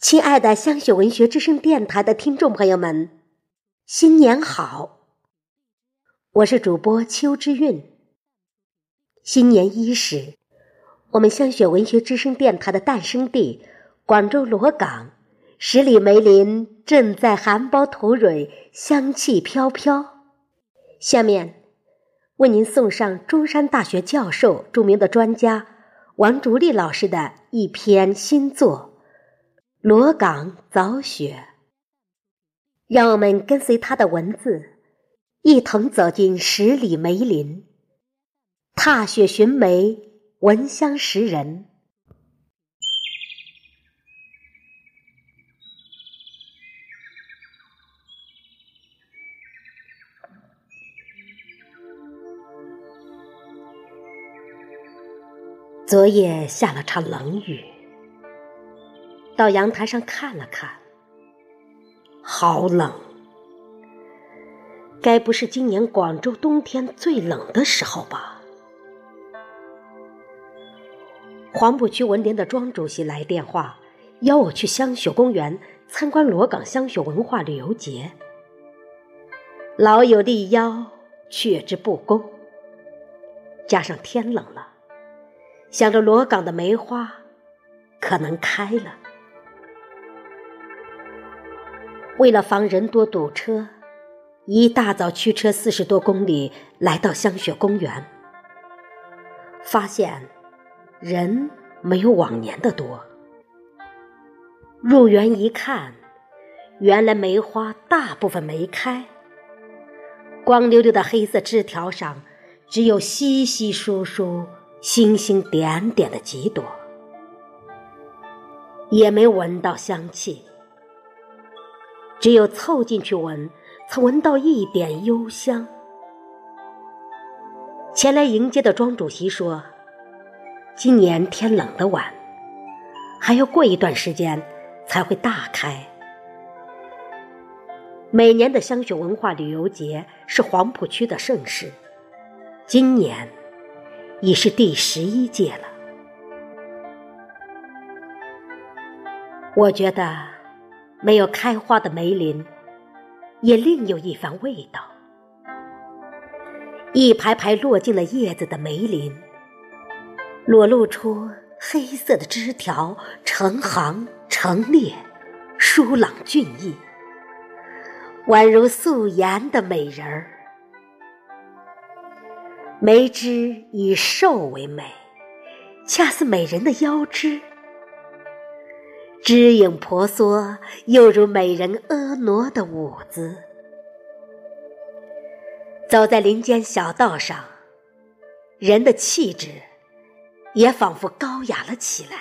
亲爱的香雪文学之声电台的听众朋友们，新年好！我是主播邱之韵。新年伊始，我们香雪文学之声电台的诞生地广州罗岗十里梅林正在含苞吐蕊，香气飘飘。下面为您送上中山大学教授、著名的专家王竹立老师的一篇新作。罗岗早雪，让我们跟随他的文字，一同走进十里梅林，踏雪寻梅，闻香识人。昨夜下了场冷雨。到阳台上看了看，好冷，该不是今年广州冬天最冷的时候吧？黄浦区文联的庄主席来电话，邀我去香雪公园参观罗岗香雪文化旅游节。老友力邀，却之不恭。加上天冷了，想着罗岗的梅花可能开了。为了防人多堵车，一大早驱车四十多公里来到香雪公园，发现人没有往年的多。入园一看，原来梅花大部分没开，光溜溜的黑色枝条上只有稀稀疏疏、星星点点的几朵，也没闻到香气。只有凑进去闻，才闻到一点幽香。前来迎接的庄主席说：“今年天冷的晚，还要过一段时间才会大开。”每年的香雪文化旅游节是黄浦区的盛事，今年已是第十一届了。我觉得。没有开花的梅林，也另有一番味道。一排排落尽了叶子的梅林，裸露出黑色的枝条，成行成列，疏朗俊逸，宛如素颜的美人儿。梅枝以瘦为美，恰似美人的腰肢。枝影婆娑，又如美人婀娜的舞姿。走在林间小道上，人的气质也仿佛高雅了起来。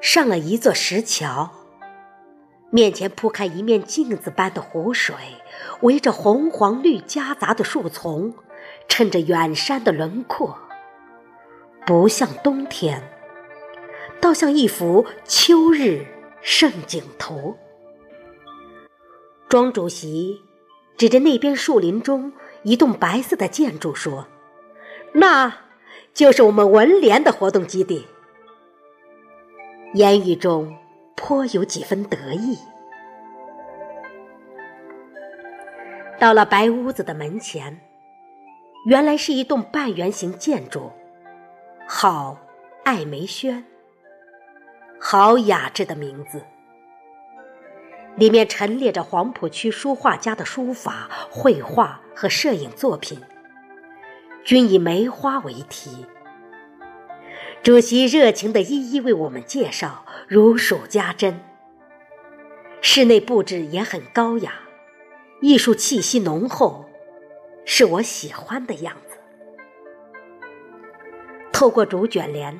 上了一座石桥，面前铺开一面镜子般的湖水，围着红黄绿夹杂的树丛，衬着远山的轮廓。不像冬天，倒像一幅秋日胜景图。庄主席指着那边树林中一栋白色的建筑说：“那就是我们文联的活动基地。”言语中颇有几分得意。到了白屋子的门前，原来是一栋半圆形建筑。好，艾梅轩。好雅致的名字，里面陈列着黄浦区书画家的书法、绘画和摄影作品，均以梅花为题。主席热情地一一为我们介绍，如数家珍。室内布置也很高雅，艺术气息浓厚，是我喜欢的样子。透过竹卷帘，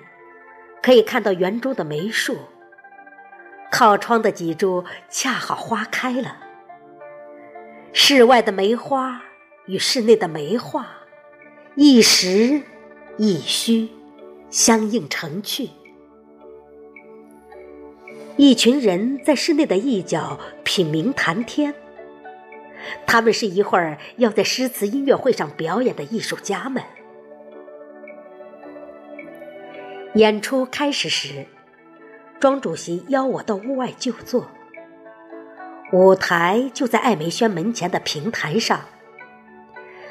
可以看到园中的梅树。靠窗的几株恰好花开了。室外的梅花与室内的梅画，一实一虚，相映成趣。一群人在室内的一角品茗谈天。他们是一会儿要在诗词音乐会上表演的艺术家们。演出开始时，庄主席邀我到屋外就坐。舞台就在艾梅轩门前的平台上，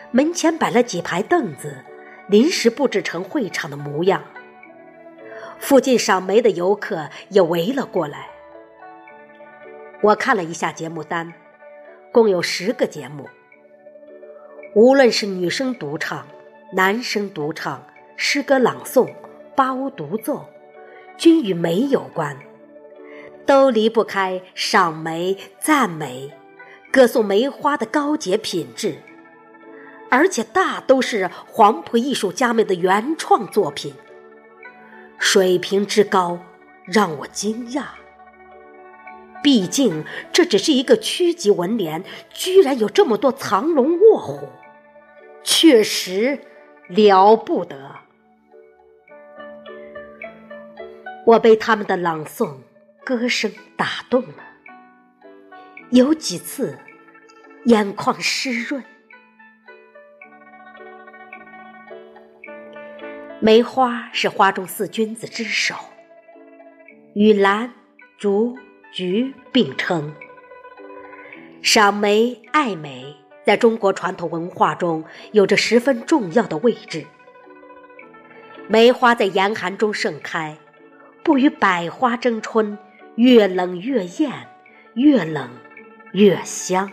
门前摆了几排凳子，临时布置成会场的模样。附近赏梅的游客也围了过来。我看了一下节目单，共有十个节目。无论是女生独唱、男生独唱、诗歌朗诵、八屋独奏，均与梅有关，都离不开赏梅、赞美、歌颂梅花的高洁品质，而且大都是黄埔艺术家们的原创作品。水平之高让我惊讶。毕竟这只是一个区级文联，居然有这么多藏龙卧虎，确实了不得。我被他们的朗诵、歌声打动了，有几次眼眶湿润。梅花是花中四君子之首，与兰、竹、菊并称。赏梅、爱梅在中国传统文化中有着十分重要的位置。梅花在严寒中盛开，不与百花争春，越冷越艳，越冷越香。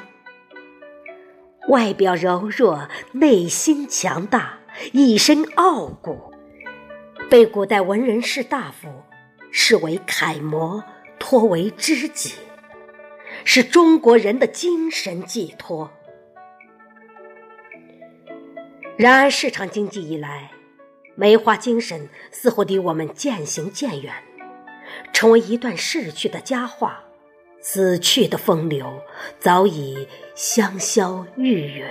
外表柔弱，内心强大，一身傲骨。被古代文人士大夫视为楷模，托为知己，是中国人的精神寄托。然而，市场经济以来，梅花精神似乎离我们渐行渐远，成为一段逝去的佳话，死去的风流早已香消玉殒。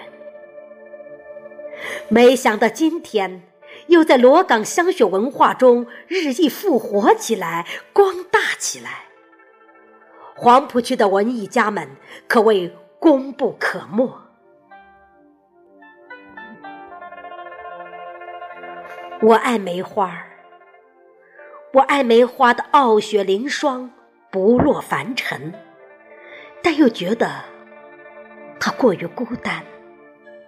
没想到今天。又在罗岗香雪文化中日益复活起来，光大起来。黄浦区的文艺家们可谓功不可没。我爱梅花我爱梅花的傲雪凌霜，不落凡尘，但又觉得它过于孤单，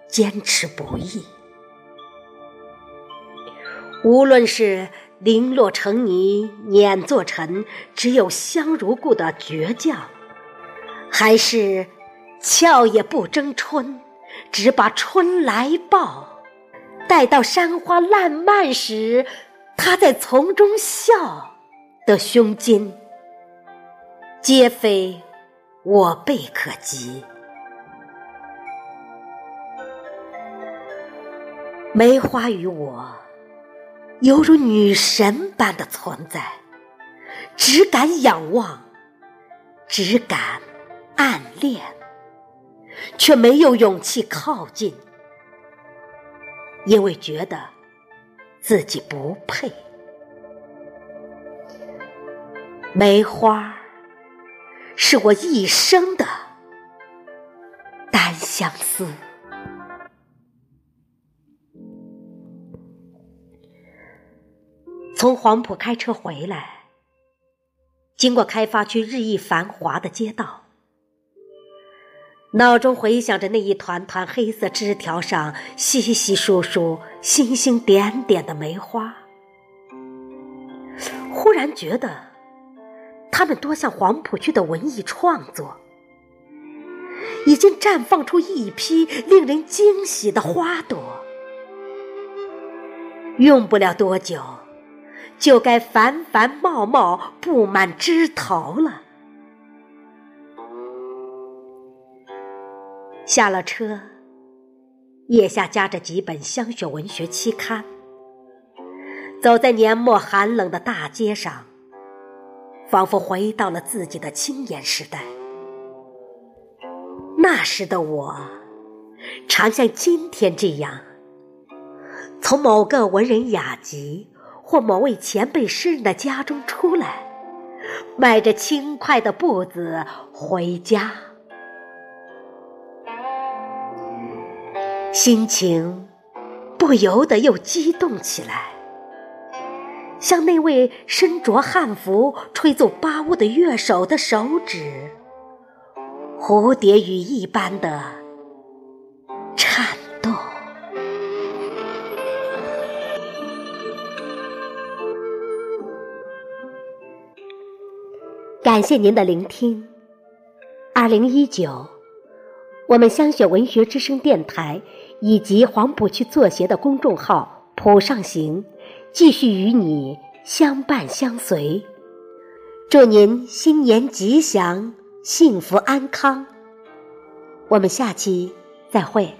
坚持不易。无论是零落成泥碾作尘，只有香如故的倔强，还是俏也不争春，只把春来报，待到山花烂漫时，他在丛中笑的胸襟，皆非我辈可及。梅花与我。犹如女神般的存在，只敢仰望，只敢暗恋，却没有勇气靠近，因为觉得自己不配。梅花是我一生的单相思。从黄埔开车回来，经过开发区日益繁华的街道，脑中回想着那一团团黑色枝条上稀稀疏疏、星星点点的梅花，忽然觉得，它们多像黄浦区的文艺创作，已经绽放出一批令人惊喜的花朵，用不了多久。就该繁繁茂茂布满枝头了。下了车，腋下夹着几本香雪文学期刊，走在年末寒冷的大街上，仿佛回到了自己的青年时代。那时的我，常像今天这样，从某个文人雅集。或某位前辈诗人的家中出来，迈着轻快的步子回家，心情不由得又激动起来。像那位身着汉服、吹奏巴乌的乐手的手指，蝴蝶羽一般的颤动。感谢您的聆听。二零一九，我们香雪文学之声电台以及黄浦区作协的公众号“浦上行”。继续与你相伴相随，祝您新年吉祥、幸福安康。我们下期再会。